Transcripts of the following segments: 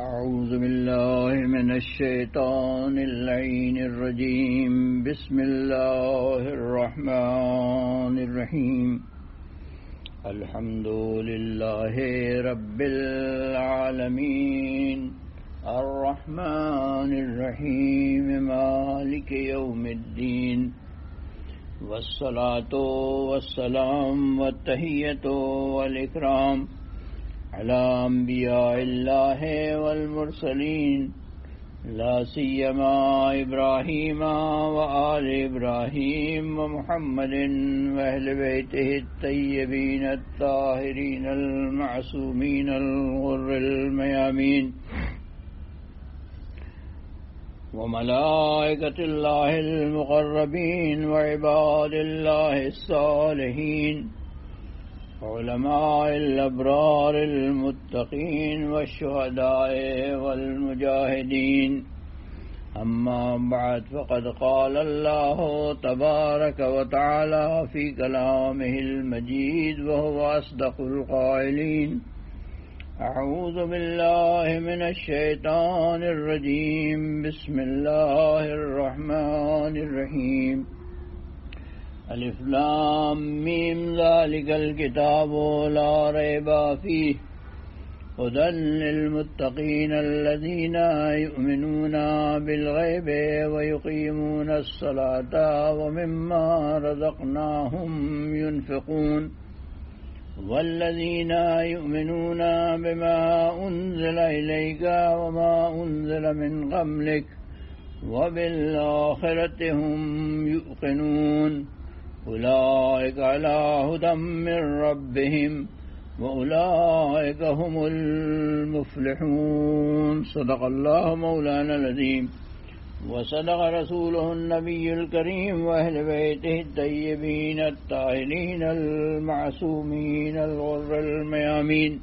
أعوذ بالله من الشيطان اللعين الرجيم. بسم الله الرحمن الرحيم. الحمد لله رب العالمين. الرحمن الرحيم. مالك يوم الدين. والصلاة والسلام والتهية والإكرام. على أنبياء الله والمرسلين لا سيما إبراهيم وآل إبراهيم ومحمد وأهل بيته الطيبين الطاهرين المعصومين الغر الميامين وملائكة الله المقربين وعباد الله الصالحين علماء الأبرار المتقين والشهداء والمجاهدين أما بعد، فقد قال الله تبارك وتعالى في كلامه المجيد وهو أصدق القائلين أعوذ بالله من الشيطان الرجيم بسم الله الرحمن الرحيم ألف لام ميم ذلك الكتاب لا ريب فيه هدى للمتقين الذين يؤمنون بالغيب ويقيمون الصلاة ومما رزقناهم ينفقون۔ والذين يؤمنون بما أنزل إليك وما أنزل من قبلك وبالآخرة هم يؤقنون أولئك على هدى من ربهم وأولئك هم المفلحون. صدق الله مولانا العظيم. وصدق رسوله النبي الكريم وأهل بيته الطيبين الطاهرين المعصومين الغر الميامين.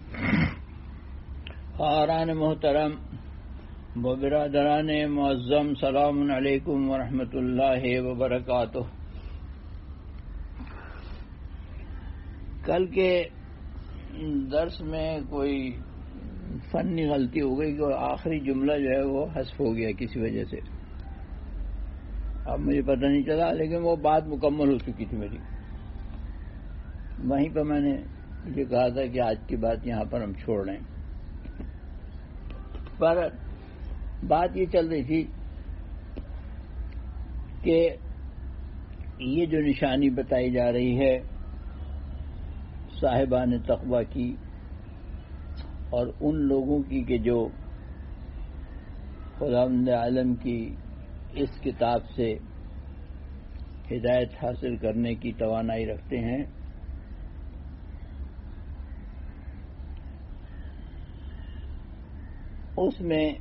خاران محترم و برادران معظم، سلام علیکم ورحمۃ اللہ وبرکاتہ. کل کے درس میں کوئی فنی غلطی ہو گئی کہ آخری جملہ جو ہے وہ حذف ہو گیا کسی وجہ سے۔ اب مجھے پتہ نہیں چلا، لیکن وہ بات مکمل ہو چکی تھی میری۔ وہیں پہ میں نے یہ کہا تھا کہ آج کی بات یہاں پر ہم چھوڑ رہے ہیں۔ پر بات یہ چل رہی تھی کہ یہ جو نشانی بتائی جا رہی ہے صاحبان تقوی کی اور ان لوگوں کی کہ جو خدا عالم کی اس کتاب سے ہدایت حاصل کرنے کی توانائی رکھتے ہیں۔ اس میں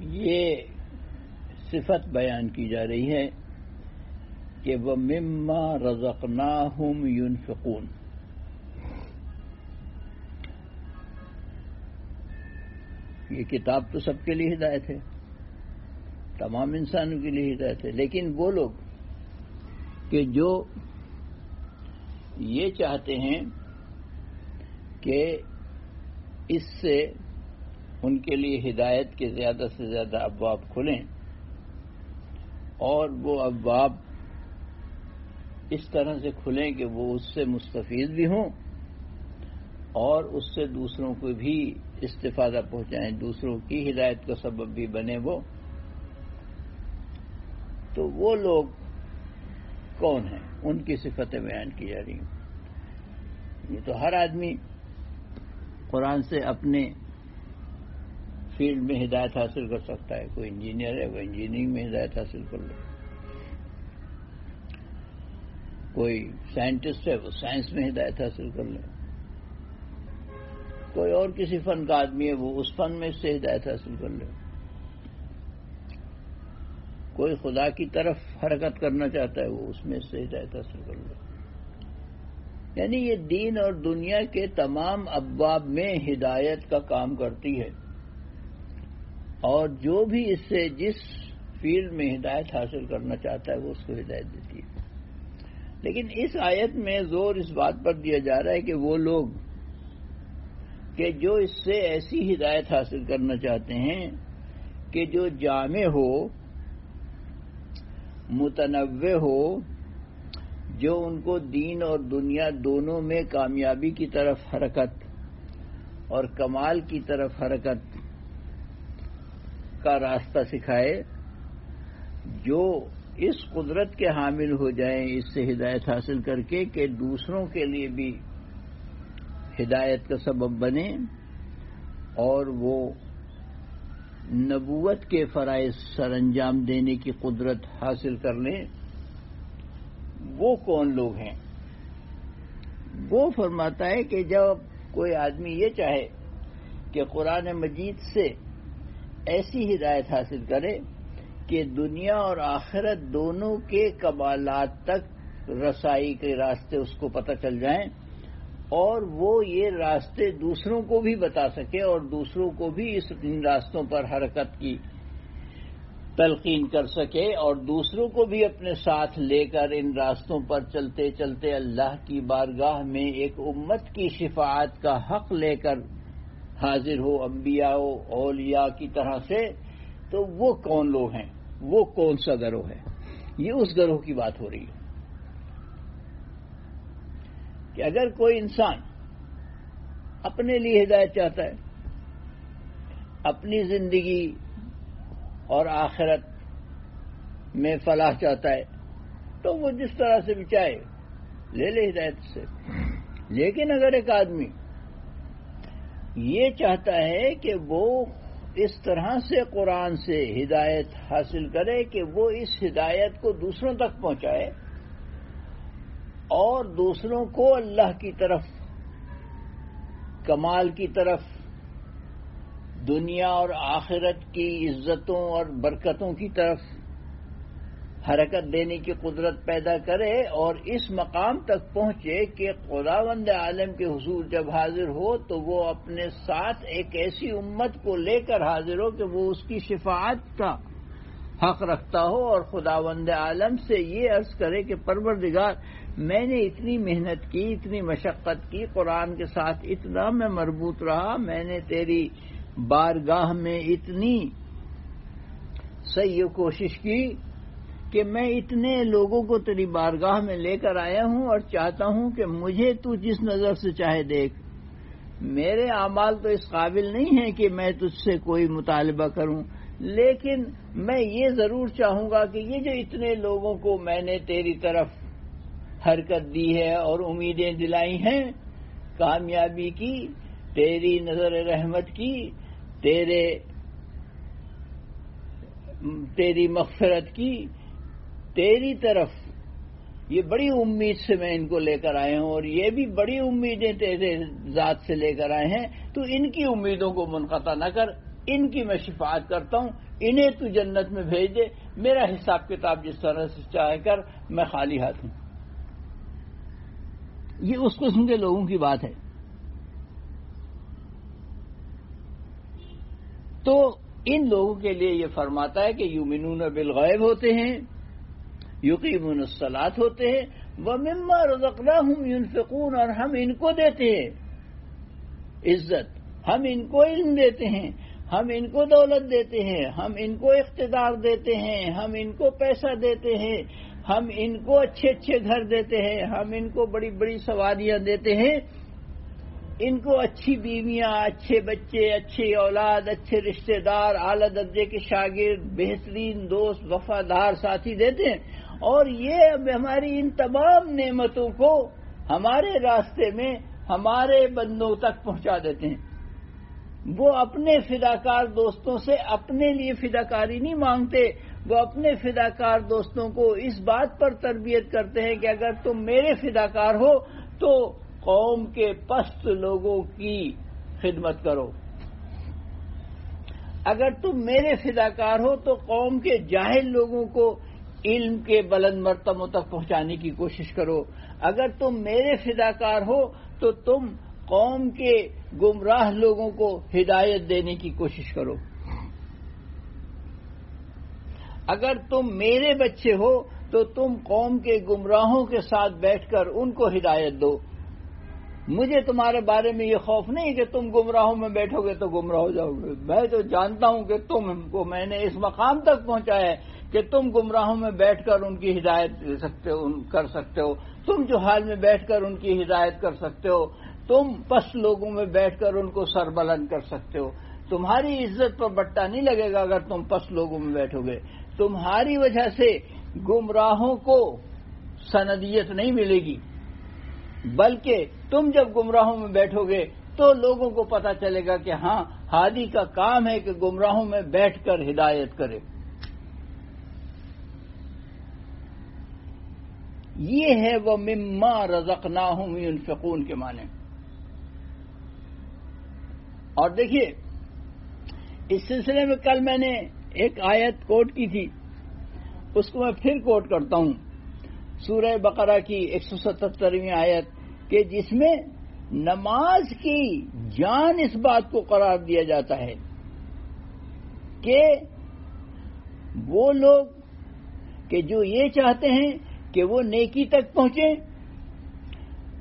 یہ صفت بیان کی جا رہی ہے۔ کہ وہ مما رزقنا ہم یونفقون یہ کتاب تو سب کے لیے ہدایت ہے۔ تمام انسانوں کے لیے ہدایت ہے۔ لیکن وہ لوگ کہ جو یہ چاہتے ہیں کہ اس سے ان کے لیے ہدایت کے زیادہ سے زیادہ ابواب کھلیں اور وہ ابواب اس طرح سے کھلیں کہ وہ اس سے مستفید بھی ہوں اور اس سے دوسروں کو بھی استفادہ پہنچائیں، دوسروں کی ہدایت کا سبب بھی بنے وہ۔ تو وہ لوگ کون ہیں؟ ان کی صفتیں بیان کی جا رہی ہیں۔ یہ تو ہر آدمی قرآن سے اپنے فیلڈ میں ہدایت حاصل کر سکتا ہے، کوئی انجینئر ہے وہ انجینئرنگ میں ہدایت حاصل کر لے۔ کوئی سائنٹسٹ ہے، وہ سائنس میں ہدایت حاصل کر لے۔ کوئی اور کسی فن کا آدمی ہے، وہ اس فن میں اس سے ہدایت حاصل کر لے۔ کوئی خدا کی طرف حرکت کرنا چاہتا ہے، وہ اس میں سے ہدایت حاصل کر لے۔ یعنی یہ دین اور دنیا کے تمام ابواب میں ہدایت کا کام کرتی ہے۔ اور جو بھی اس سے، جس فیلڈ میں ہدایت حاصل کرنا چاہتا ہے، وہ اس کو ہدایت دیتی ہے۔ لیکن اس آیت میں زور اس بات پر دیا جا رہا ہے کہ وہ لوگ کہ جو اس سے ایسی ہدایت حاصل کرنا چاہتے ہیں کہ جو جامع ہو، متنوع ہو، جو ان کو دین اور دنیا دونوں میں کامیابی کی طرف حرکت اور کمال کی طرف حرکت کا راستہ سکھائے، جو اس قدرت کے حامل ہو جائیں، اس سے ہدایت حاصل کر کے کہ دوسروں کے لیے بھی ہدایت کا سبب بنے اور وہ نبوت کے فرائض سر انجام دینے کی قدرت حاصل کر لیں۔ وہ کون لوگ ہیں؟ وہ فرماتا ہے کہ جب کوئی آدمی یہ چاہے کہ قرآن مجید سے ایسی ہدایت حاصل کرے کہ دنیا اور آخرت دونوں کے کمالات تک رسائی کے راستے اس کو پتہ چل جائیں اور وہ یہ راستے دوسروں کو بھی بتا سکے اور دوسروں کو بھی اس ان راستوں پر حرکت کی تلقین کر سکے اور دوسروں کو بھی اپنے ساتھ لے کر ان راستوں پر چلتے چلتے اللہ کی بارگاہ میں ایک امت کی شفاعت کا حق لے کر حاضر ہو انبیاء ہو اولیاء کی طرح سے، تو وہ کون لوگ ہیں؟ وہ کون سا گروہ ہے؟ یہ اس گروہ کی بات ہو رہی ہے کہ اگر کوئی انسان اپنے لیے ہدایت چاہتا ہے، اپنی زندگی اور آخرت میں فلاح چاہتا ہے، تو وہ جس طرح سے بھی چاہے، لے لے ہدایت سے۔ لیکن اگر ایک آدمی یہ چاہتا ہے کہ وہ اس طرح سے قرآن سے ہدایت حاصل کرے کہ وہ اس ہدایت کو دوسروں تک پہنچائے اور دوسروں کو اللہ کی طرف، کمال کی طرف، دنیا اور آخرت کی عزتوں اور برکتوں کی طرف حرکت دینے کی قدرت پیدا کرے اور اس مقام تک پہنچے کہ خداوند عالم کے حضور جب حاضر ہو تو وہ اپنے ساتھ ایک ایسی امت کو لے کر حاضر ہو کہ وہ اس کی شفاعت کا حق رکھتا ہو اور خداوند عالم سے یہ عرض کرے کہ پروردگار، میں نے اتنی محنت کی، اتنی مشقت کی، قرآن کے ساتھ اتنا میں مربوط رہا، میں نے تیری بارگاہ میں اتنی صحیح کوشش کی کہ میں اتنے لوگوں کو تیری بارگاہ میں لے کر آیا ہوں اور چاہتا ہوں کہ مجھے تو جس نظر سے چاہے دیکھ۔ میرے اعمال تو اس قابل نہیں ہے کہ میں تجھ سے کوئی مطالبہ کروں۔ لیکن میں یہ ضرور چاہوں گا کہ یہ جو اتنے لوگوں کو میں نے تیری طرف حرکت دی ہے اور امیدیں دلائی ہیں، کامیابی کی، تیری نظر رحمت کی، تیرے، تیری مغفرت کی تیری طرف یہ بڑی امید سے میں ان کو لے کر آیا ہوں اور یہ بھی بڑی امیدیں تیرے ذات سے لے کر آئے ہیں، تو ان کی امیدوں کو منقطع نہ کر، ان کی میں شفاعت کرتا ہوں، انہیں تو جنت میں بھیج دے، میرا حساب کتاب جس طرح سے چاہ کر، میں خالی ہاتھ ہوں۔ یہ اس قسم کے لوگوں کی بات ہے۔ تو ان لوگوں کے لیے یہ فرماتا ہے کہ یومنون بالغیب ہوتے ہیں یقین الصلاط ہوتے ہیں وہ مما رزقنا ہوں یونفقون اور ہم ان کو دیتے ہیں۔ عزت، ہم ان کو علم دیتے ہیں، ہم ان کو دولت دیتے ہیں، ہم ان کو اقتدار دیتے ہیں، ہم ان کو پیسہ دیتے ہیں، ہم ان کو اچھے اچھے گھر دیتے ہیں، ہم ان کو بڑی بڑی سواریاں دیتے ہیں۔ ان کو اچھی بیویاں، اچھے بچے، اچھی اولاد، اچھے رشتہ دار، اعلی درجے کے شاگرد، بہترین دوست، وفادار ساتھی دیتے ہیں۔ اور یہ اب ہماری ان تمام نعمتوں کو ہمارے راستے میں ہمارے بندوں تک پہنچا دیتے ہیں۔ وہ اپنے فداکار دوستوں سے اپنے لیے فداکاری نہیں مانگتے، وہ اپنے فداکار دوستوں کو اس بات پر تربیت کرتے ہیں کہ اگر تم میرے فداکار ہو تو قوم کے پست لوگوں کی خدمت کرو۔ اگر تم میرے فداکار ہو تو قوم کے جاہل لوگوں کو علم کے بلند مرتبوں تک پہنچانے کی کوشش کرو۔ اگر تم میرے فداکار ہو، تو تم قوم کے گمراہ لوگوں کو ہدایت دینے کی کوشش کرو۔ اگر تم میرے بچے ہو، تو تم قوم کے گمراہوں کے ساتھ بیٹھ کر ان کو ہدایت دو۔ مجھے تمہارے بارے میں یہ خوف نہیں کہ تم گمراہوں میں بیٹھو گے تو گمراہ ہو جاؤ گے۔ میں تو جانتا ہوں کہ تم کو میں نے اس مقام تک پہنچایا ہے۔ کہ تم گمراہوں میں بیٹھ کر ان کی ہدایت سکتے ہو کر سکتے ہو۔ تم جو حال میں بیٹھ کر ان کی ہدایت کر سکتے ہو، تم پس لوگوں میں بیٹھ کر ان کو سربلند کر سکتے ہو۔ تمہاری عزت پر بٹا نہیں لگے گا اگر تم پس لوگوں میں بیٹھو گے۔ تمہاری وجہ سے گمراہوں کو سندیت نہیں ملے گی۔ بلکہ تم جب گمراہوں میں بیٹھو گے تو لوگوں کو پتا چلے گا کہ ہاں ہادی کا کام ہے کہ گمراہوں میں بیٹھ کر ہدایت کرے۔ یہ ہے وہ مما رزق نہ ہوں فکون کے معنی۔ اور دیکھیے، اس سلسلے میں کل میں نے ایک آیت کوٹ کی تھی، اس کو میں پھر کوٹ کرتا ہوں۔ سورہ بقرہ کی ایک سو ستہترویں آیت کہ جس میں نماز کی جان اس بات کو قرار دیا جاتا ہے کہ وہ لوگ کہ جو یہ چاہتے ہیں کہ وہ نیکی تک پہنچیں۔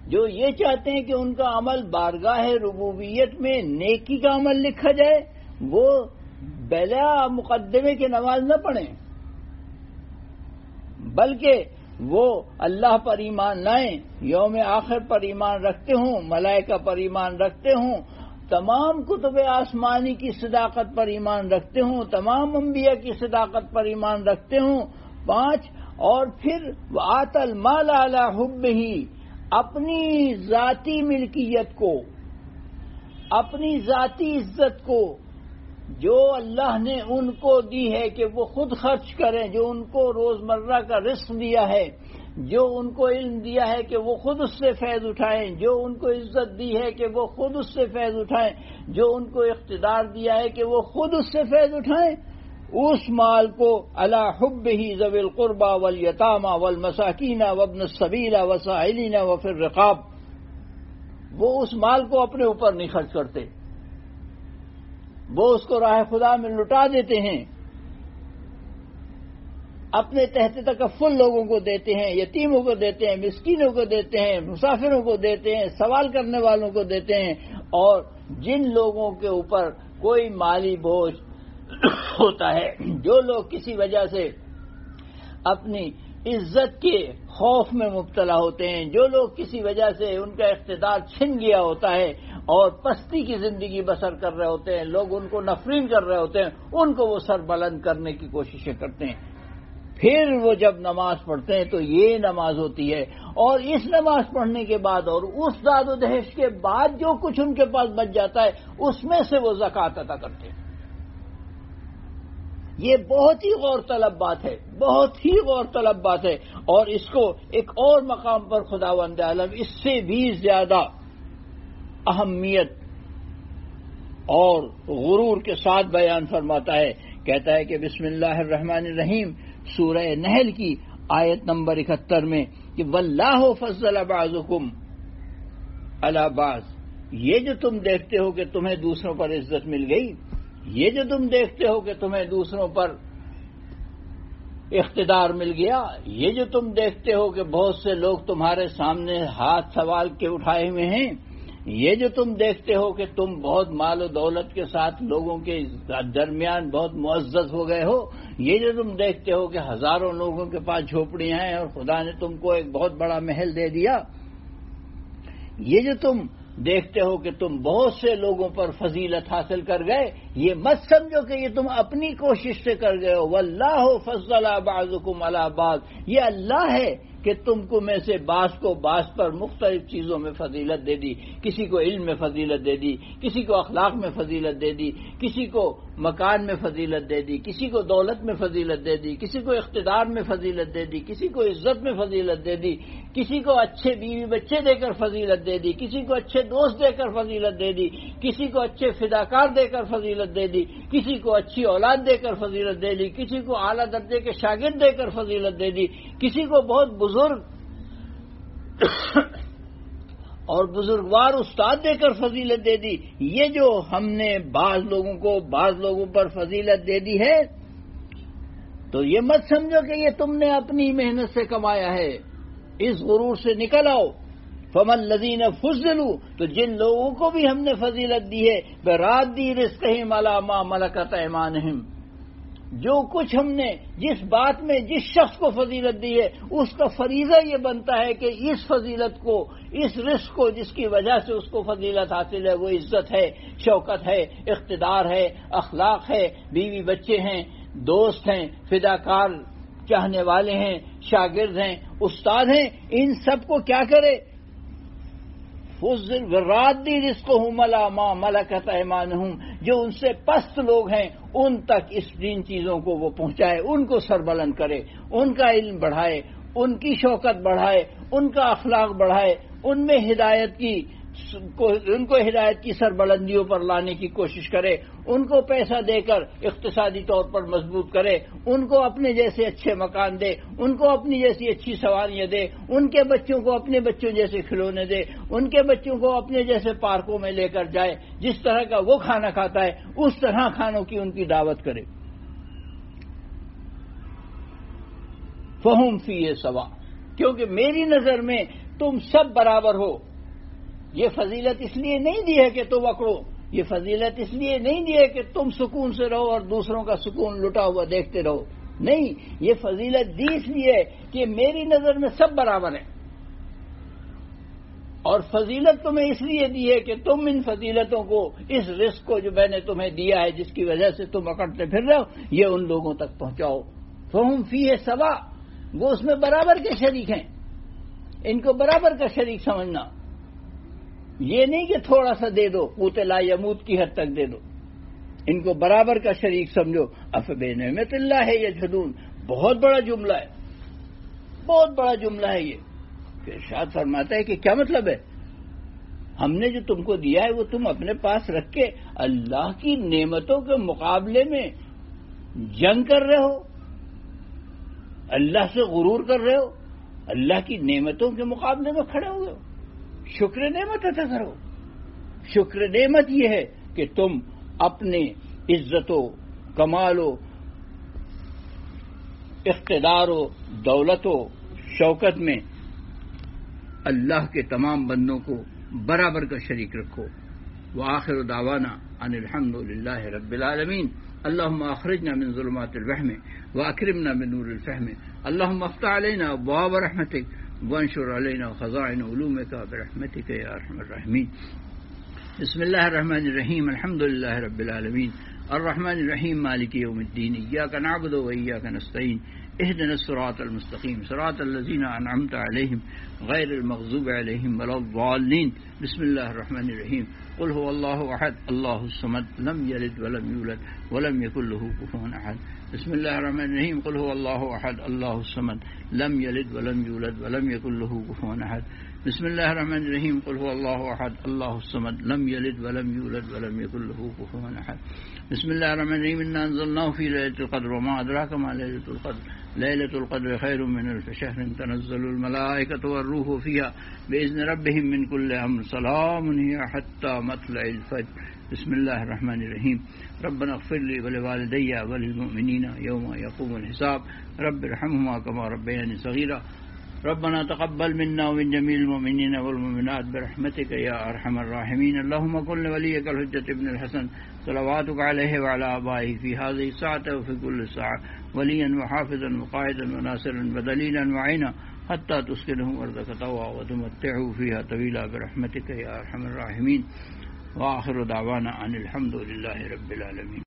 جو یہ چاہتے ہیں کہ ان کا عمل بارگاہ ربوبیت میں نیکی کا عمل لکھا جائے، وہ بلا مقدمے کی نماز نہ پڑھیں۔ بلکہ وہ اللہ پر ایمان لائیں، یوم آخر پر ایمان رکھتے ہوں، ملائکہ پر ایمان رکھتے ہوں، تمام کتب آسمانی کی صداقت پر ایمان رکھتے ہوں، تمام انبیاء کی صداقت پر ایمان رکھتے ہوں، پانچ اور پھر آت المال اعلی حب ہی اپنی ذاتی ملکیت کو، اپنی ذاتی عزت کو، جو اللہ نے ان کو دی ہے کہ وہ خود خرچ کریں، جو ان کو روزمرہ کا رسک دیا ہے، جو ان کو علم دیا ہے کہ وہ خود اس سے فیض اٹھائیں، جو ان کو عزت دی ہے کہ وہ خود اس سے فیض اٹھائیں، جو ان کو اقتدار دیا ہے کہ وہ خود اس سے فیض اٹھائیں۔ اس مال کو اللہ حب ہی زوی القربا ول یتامہ ول مساکینہ وبن صبیلا وسائلینہ و رقاب وہ اس مال کو اپنے اوپر نہیں خرچ کرتے۔ وہ اس کو راہ خدا میں لٹا دیتے ہیں۔ اپنے تحت تکفل لوگوں کو دیتے ہیں، یتیموں کو دیتے ہیں، مسکینوں کو دیتے ہیں، مسافروں کو دیتے ہیں، سوال کرنے والوں کو دیتے ہیں۔ اور جن لوگوں کے اوپر کوئی مالی بوجھ ہوتا ہے۔ جو لوگ کسی وجہ سے اپنی عزت کے خوف میں مبتلا ہوتے ہیں، جو لوگ کسی وجہ سے ان کا اقتدار چھن گیا ہوتا ہے اور پستی کی زندگی بسر کر رہے ہوتے ہیں، لوگ ان کو نفرین کر رہے ہوتے ہیں، ان کو وہ سر بلند کرنے کی کوششیں کرتے ہیں۔ پھر وہ جب نماز پڑھتے ہیں تو یہ نماز ہوتی ہے۔ اور اس نماز پڑھنے کے بعد اور اس داد و دہش کے بعد جو کچھ ان کے پاس بچ جاتا ہے، اس میں سے وہ زکوٰۃ ادا کرتے ہیں۔ یہ بہت ہی غور طلب بات ہے، بہت ہی غور طلب بات ہے۔ اور اس کو ایک اور مقام پر خدا وند عالم اس سے بھی زیادہ اہمیت اور غرور کے ساتھ بیان فرماتا ہے۔ کہتا ہے کہ بسم اللہ الرحمن الرحیم، سورہ نہل کی آیت نمبر اکہتر میں کہ واللہ فضل بعضکم علی بعض۔ یہ جو تم دیکھتے ہو کہ تمہیں دوسروں پر عزت مل گئی یہ جو تم دیکھتے ہو کہ تمہیں دوسروں پر اقتدار مل گیا، یہ جو تم دیکھتے ہو کہ بہت سے لوگ تمہارے سامنے ہاتھ سوال کے اٹھائے ہوئے ہیں، یہ جو تم دیکھتے ہو کہ تم بہت مال و دولت کے ساتھ لوگوں کے درمیان بہت معزز ہو گئے ہو، یہ جو تم دیکھتے ہو کہ ہزاروں لوگوں کے پاس جھوپڑیاں ہیں اور خدا نے تم کو ایک بہت بڑا محل دے دیا، یہ جو تم دیکھتے ہو کہ تم بہت سے لوگوں پر فضیلت حاصل کر گئے، یہ مت سمجھو کہ یہ تم اپنی کوشش سے کر گئے ہو۔ واللہ فضل بعضکم علی بعض۔ یہ اللہ ہے کہ تم کو میں سے بعض کو بعض پر مختلف چیزوں میں فضیلت دے دی کسی کو علم میں فضیلت دے دی کسی کو اخلاق میں فضیلت دے دی کسی کو مکان میں فضیلت دے دی کسی کو دولت میں فضیلت دے دی کسی کو اقتدار میں فضیلت دے دی کسی کو عزت میں فضیلت دے دی کسی کو اچھے بیوی بچے دے کر فضیلت دے دی کسی کو اچھے دوست دے کر فضیلت دے دی کسی کو اچھے فداکار دے کر فضیلت دے دی کسی کو اچھی اولاد دے کر فضیلت دے دی کسی کو اعلیٰ درجے کے شاگرد دے کر فضیلت دے دی کسی کو بہت بزرگ بزرگ اور بزرگوار استاد دے کر فضیلت دے دی۔ یہ جو ہم نے بعض لوگوں کو بعض لوگوں پر فضیلت دے دی ہے، تو یہ مت سمجھو کہ یہ تم نے اپنی محنت سے کمایا ہے۔ اس غرور سے نکل آؤ۔ فمن لذین فضلو تو جن لوگوں کو بھی ہم نے فضیلت دی ہے بے رات دی رسک ہی ملا ماں ملکت ایمان جو کچھ ہم نے جس بات میں جس شخص کو فضیلت دی ہے، اس کا فریضہ یہ بنتا ہے کہ اس فضیلت کو، اس رزق کو جس کی وجہ سے اس کو فضیلت حاصل ہے، وہ عزت ہے، شوکت ہے، اقتدار ہے، اخلاق ہے، بیوی بچے ہیں، دوست ہیں، فداکار، چاہنے والے ہیں، شاگرد ہیں، استاد ہیں، ان سب کو کیا کرے؟ رات دی رس کو ہوں ملا ماں ملکت ایمان ہوں جو ان سے پست لوگ ہیں، ان تک اس دین چیزوں کو وہ پہنچائے، ان کو سربلند کرے، ان کا علم بڑھائے، ان کی شوکت بڑھائے، ان کا اخلاق بڑھائے، ان میں ہدایت کی ان کو ہدایت کی سربلندیوں پر لانے کی کوشش کرے، ان کو پیسہ دے کر اقتصادی طور پر مضبوط کرے، ان کو اپنے جیسے اچھے مکان دے، ان کو اپنی جیسی اچھی سواریاں دے، ان کے بچوں کو اپنے بچوں جیسے کھلونے دے، ان کے بچوں کو اپنے جیسے پارکوں میں لے کر جائے، جس طرح کا وہ کھانا کھاتا ہے، اس طرح کھانوں کی ان کی دعوت کرے۔ فہم فی یہ سوا، کیونکہ میری نظر میں تم سب برابر ہو۔ یہ فضیلت اس لیے نہیں دی ہے کہ تم اکڑو یہ فضیلت اس لیے نہیں دی ہے کہ تم سکون سے رہو اور دوسروں کا سکون لٹا ہوا دیکھتے رہو۔ نہیں، یہ فضیلت دی اس لیے کہ میری نظر میں سب برابر ہیں۔ اور فضیلت تمہیں اس لیے دی ہے کہ تم ان فضیلتوں کو، اس رسک کو جو میں نے تمہیں دیا ہے، جس کی وجہ سے تم اکڑتے پھر رہے ہو یہ ان لوگوں تک پہنچاؤ۔ فہم فی ہے سوا، وہ اس میں برابر کے شریک ہیں۔ ان کو برابر کا شریک سمجھنا۔ یہ نہیں کہ تھوڑا سا دے دو پوتے لا یموت کی حد تک دے دو۔ ان کو برابر کا شریک سمجھو۔ افبے نعمت اللہ ہے یہ جدون بہت بڑا جملہ ہے۔ بہت بڑا جملہ ہے یہ۔ پھر شاد فرماتا ہے کہ کیا مطلب ہے؟ ہم نے جو تم کو دیا ہے، وہ تم اپنے پاس رکھ کے اللہ کی نعمتوں کے مقابلے میں جنگ کر رہے ہو۔ اللہ سے غرور کر رہے ہو۔ اللہ کی نعمتوں کے مقابلے میں کھڑے ہوئے ہو۔ شکر نعمت ادا کرو۔ شکر نعمت یہ ہے کہ تم اپنے عزتوں کمالوں اقتدار و دولت و شوکت میں اللہ کے تمام بندوں کو برابر کا شریک رکھو۔ وہ آخر داوانہ ان الحمد للہ رب العالمین۔ اللہ اخرجنا من ظلمات الوحم واکرمنا من نور الفہم۔ اللہ مفت علینا باب رحمتک۔ وانشر علينا خزائن علومك برحمتك يا ارحم الراحمين بسم الله الرحمن الرحيم الحمد لله رب العالمين الرحمن الرحيم مالك يوم الدين اياك نعبد واياك نستعين اهدنا الصراط المستقيم صراط الذين انعمت عليهم غير المغضوب عليهم ولا الضالين بسم الله الرحمن الرحيم قل هو الله احد الله الصمد، لم يلد ولم يولد ولم يكن له كفوا احد. بسم الله الرحمن الرحيم قل هو الله احد الله الصمد، لم يلد ولم يولد ولم يكن له كفوا احد۔ بسم الله الرحمن الرحيم قل هو الله احد الله الصمد، لم يلد ولم يولد ولم يكن له كفوا احد۔ بسم الله الرحمن الرحيم انا انزلناه في ليله القدر وما ادراك ما ليله القدر۔ ليله القدر خير من الف شهر، تنزل الملائكه والروح فيها باذن ربهم من كل امر سلام هي حتى مطلع الفجر۔ بسم الله الرحمن الرحيم ربنا اغفر لي ولوالدي وللمؤمنين يوم يقوم الحساب۔ رب ارحمهما كما ربياني صغيرا ربنا تقبل منا ومن جميع المؤمنين والمؤمنات برحمتك يا أرحم الراحمين. اللهم كن لوليك الحجة ابن الحسن. صلواتك عليه وعلى آبائه في هذه الساعة وفي كل ساعة. وليا وحافظا وقائدا وناصرا ودليلا وعينا حتى تسكنه أرضك طوى وتمتعه فيها طويلا برحمتك يا أرحم الراحمين. وآخر دعوانا عن الحمد لله رب العالمين.